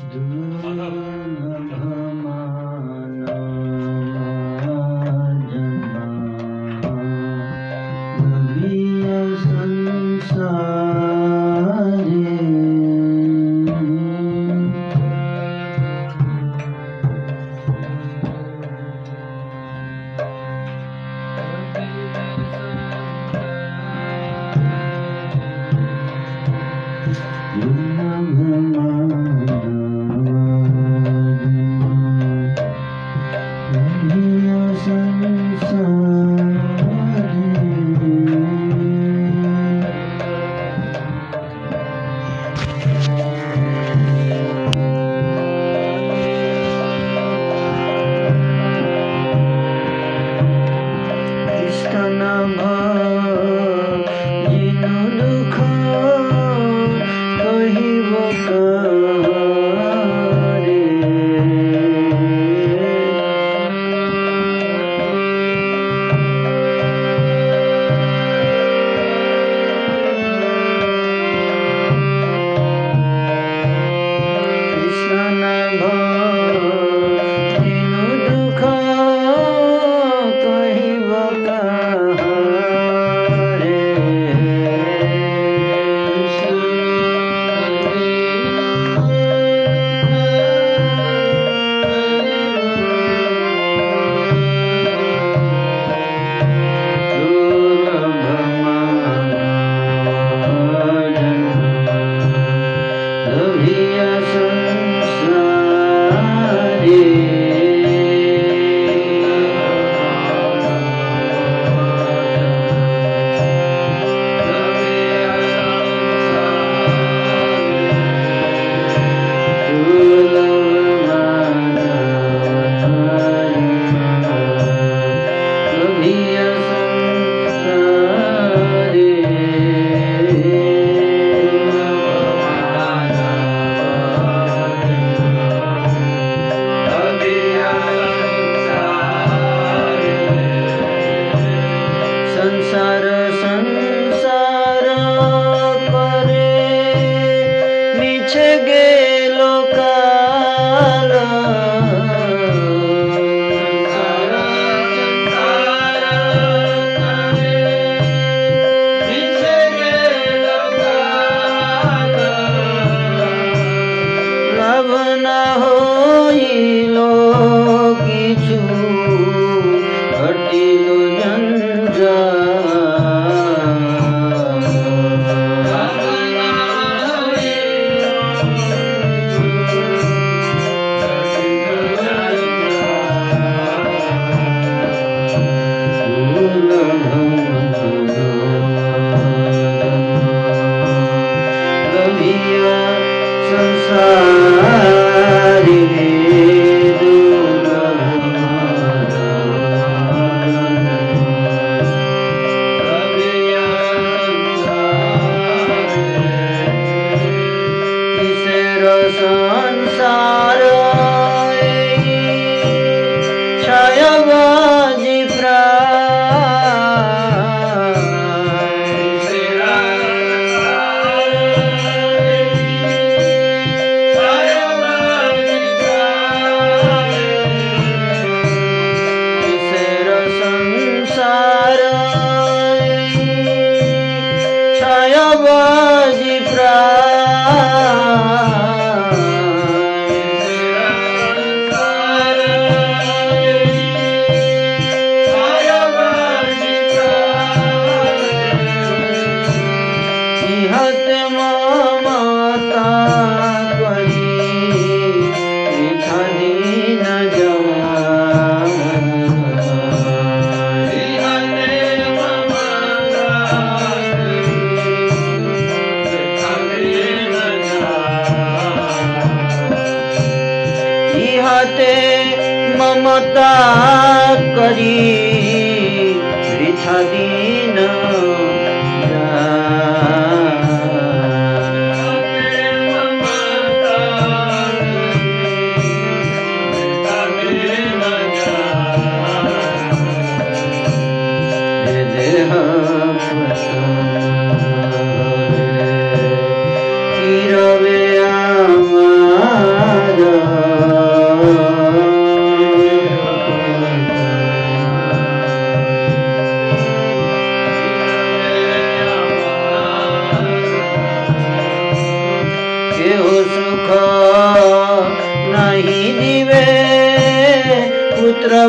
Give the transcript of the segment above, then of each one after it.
Dhamma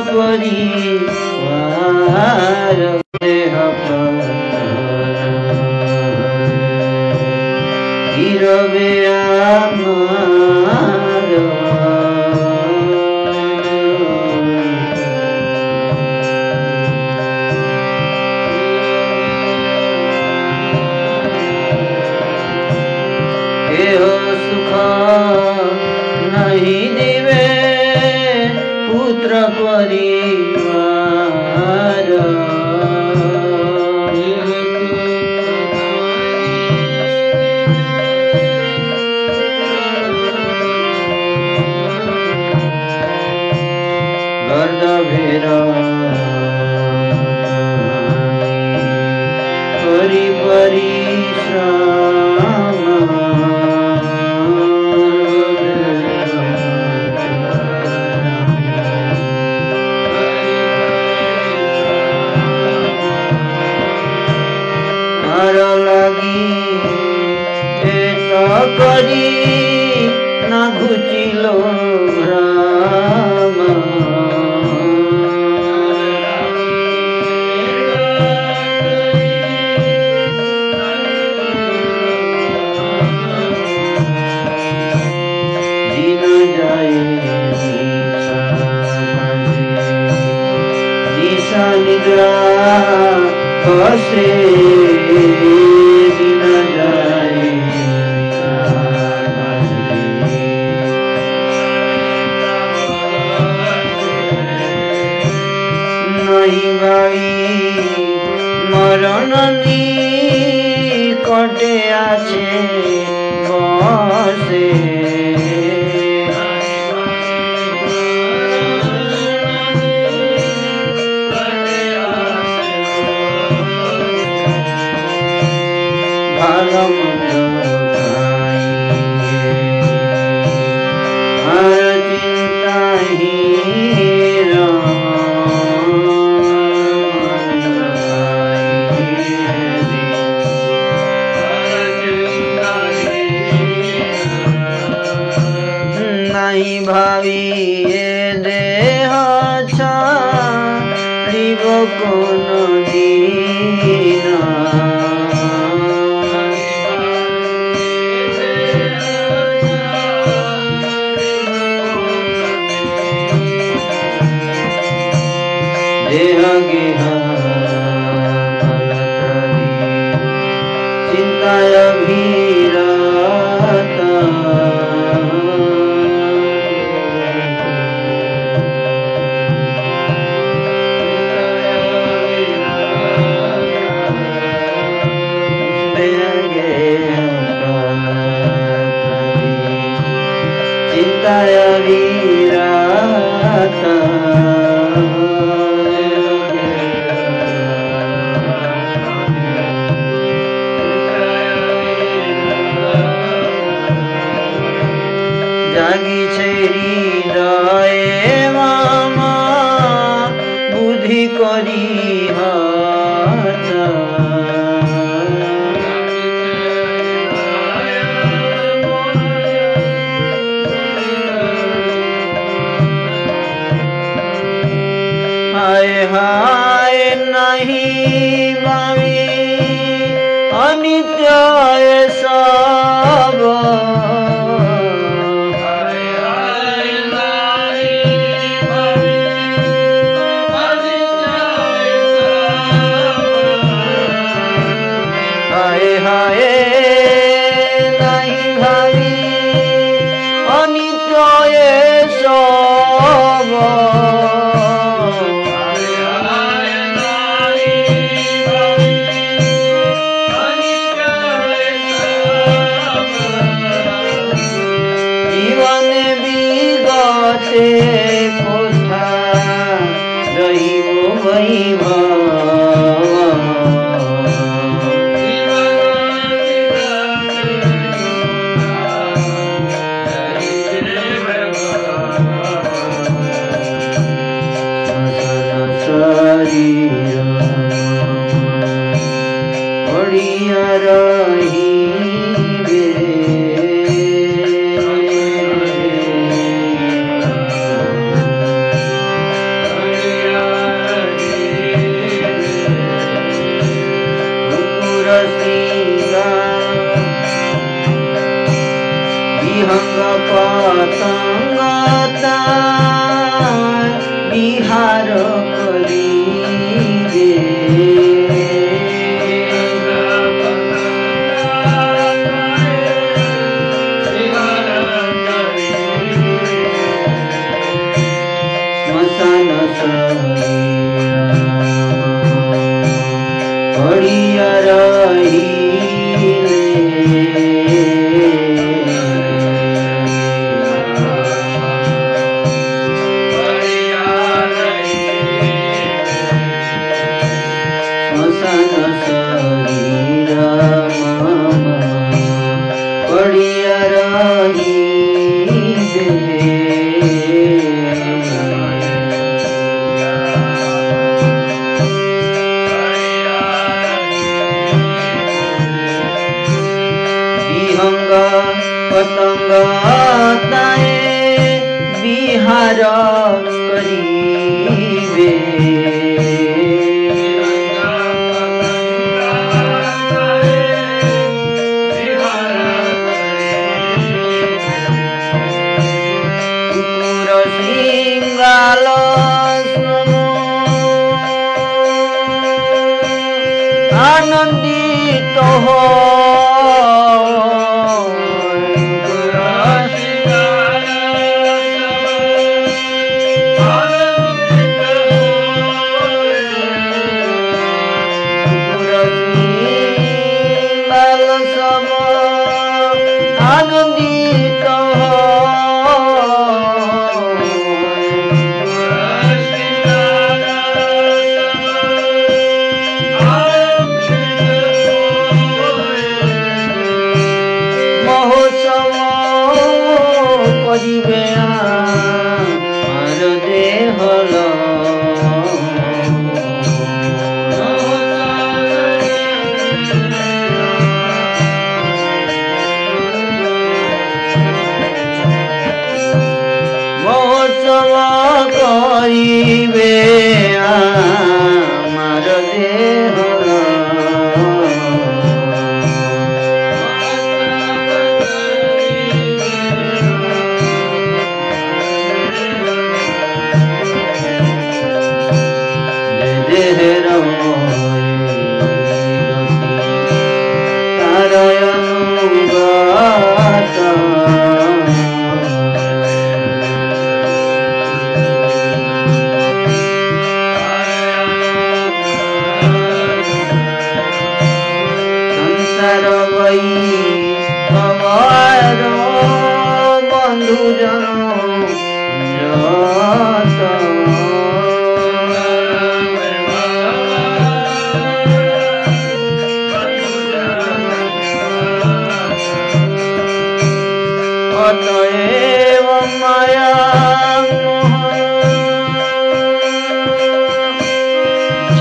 করি করে ছিল জাগিছে হৃদয়ে মামা বুদ্ধি করি हाय করিয়া রহি Hare আনন্দিত হয়।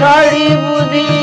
ছাড়ি বুদ্ধিমান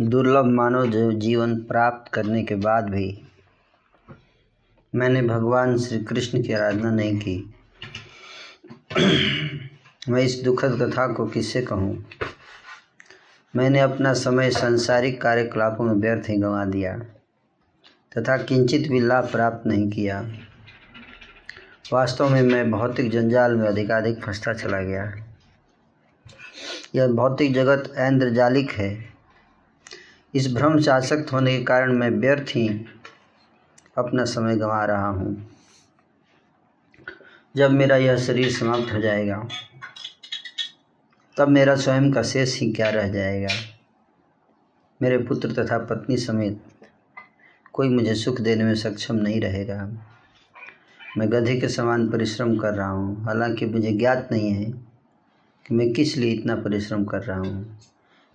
दुर्लभ मानव जीवन प्राप्त करने के बाद भी मैंने भगवान श्री कृष्ण की आराधना नहीं की। मैं इस दुखद कथा को किससे कहूँ? मैंने अपना समय सांसारिक कार्यकलापों में व्यर्थ ही गंवा दिया, तथा किंचित भी लाभ प्राप्त नहीं किया। वास्तव में मैं भौतिक जंजाल में अधिकाधिक फंसता चला गया। यह भौतिक जगत ऐन्द्रजालिक है। इस भ्रम से आसक्त होने के कारण मैं व्यर्थ ही अपना समय गंवा रहा हूँ। जब मेरा यह शरीर समाप्त हो जाएगा, तब मेरा स्वयं का शेष ही क्या रह जाएगा? मेरे पुत्र तथा पत्नी समेत कोई मुझे सुख देने में सक्षम नहीं रहेगा। मैं गधे के समान परिश्रम कर रहा हूँ, हालाँकि मुझे ज्ञात नहीं है कि मैं किस लिए इतना परिश्रम कर रहा हूँ।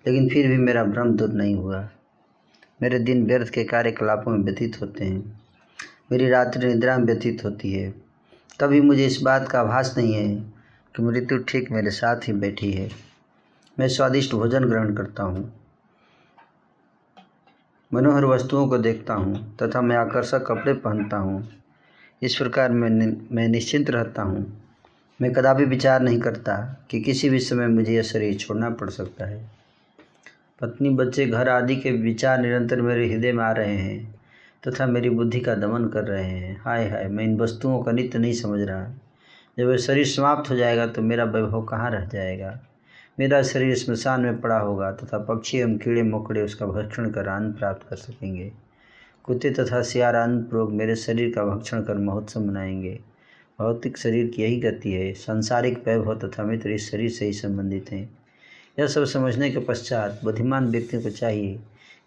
लेकिन फिर भी मेरा भ्रम दूर नहीं हुआ। मेरे दिन व्यर्थ के कार्यकलापों में व्यतीत होते हैं। मेरी रात्रि निद्रा में व्यतीत होती है। कभी मुझे इस बात का आभास नहीं है कि मृत्यु ठीक मेरे साथ ही बैठी है। मैं स्वादिष्ट भोजन ग्रहण करता हूँ। मनोहर वस्तुओं को देखता हूँ तथा मैं आकर्षक कपड़े पहनता हूँ। इस प्रकार मैं नि, मैं निश्चिंत रहता हूँ। मैं कदापि विचार नहीं करता कि किसी भी समय मुझे यह शरीर छोड़ना पड़ सकता है। पत्नी, बच्चे, घर आदि के विचार निरंतर मेरे हृदय में आ रहे हैं तथा मेरी बुद्धि का दमन कर रहे हैं। हाय हाय, मैं इन वस्तुओं का नित्य नहीं समझ रहा। जब यह शरीर समाप्त हो जाएगा तो मेरा वैभव कहाँ रह जाएगा? मेरा शरीर स्मशान में पड़ा होगा तथा पक्षी एवं कीड़े मकोड़े उसका भक्षण कर अन्न प्राप्त कर सकेंगे। कुत्ते तथा सियार अन्नपूर्वक मेरे शरीर का भक्षण कर महोत्सव मनाएँगे। भौतिक शरीर की यही गति है। सांसारिक वैभव तथा मित्र इस शरीर से ही संबंधित हैं। यह सब समझने के पश्चात बुद्धिमान व्यक्ति को चाहिए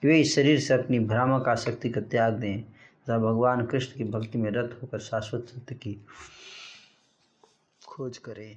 कि वे इस शरीर से अपनी भ्रामक आसक्ति का त्याग दें, तथा भगवान कृष्ण की भक्ति में रत होकर शाश्वत सत्य की खोज करें।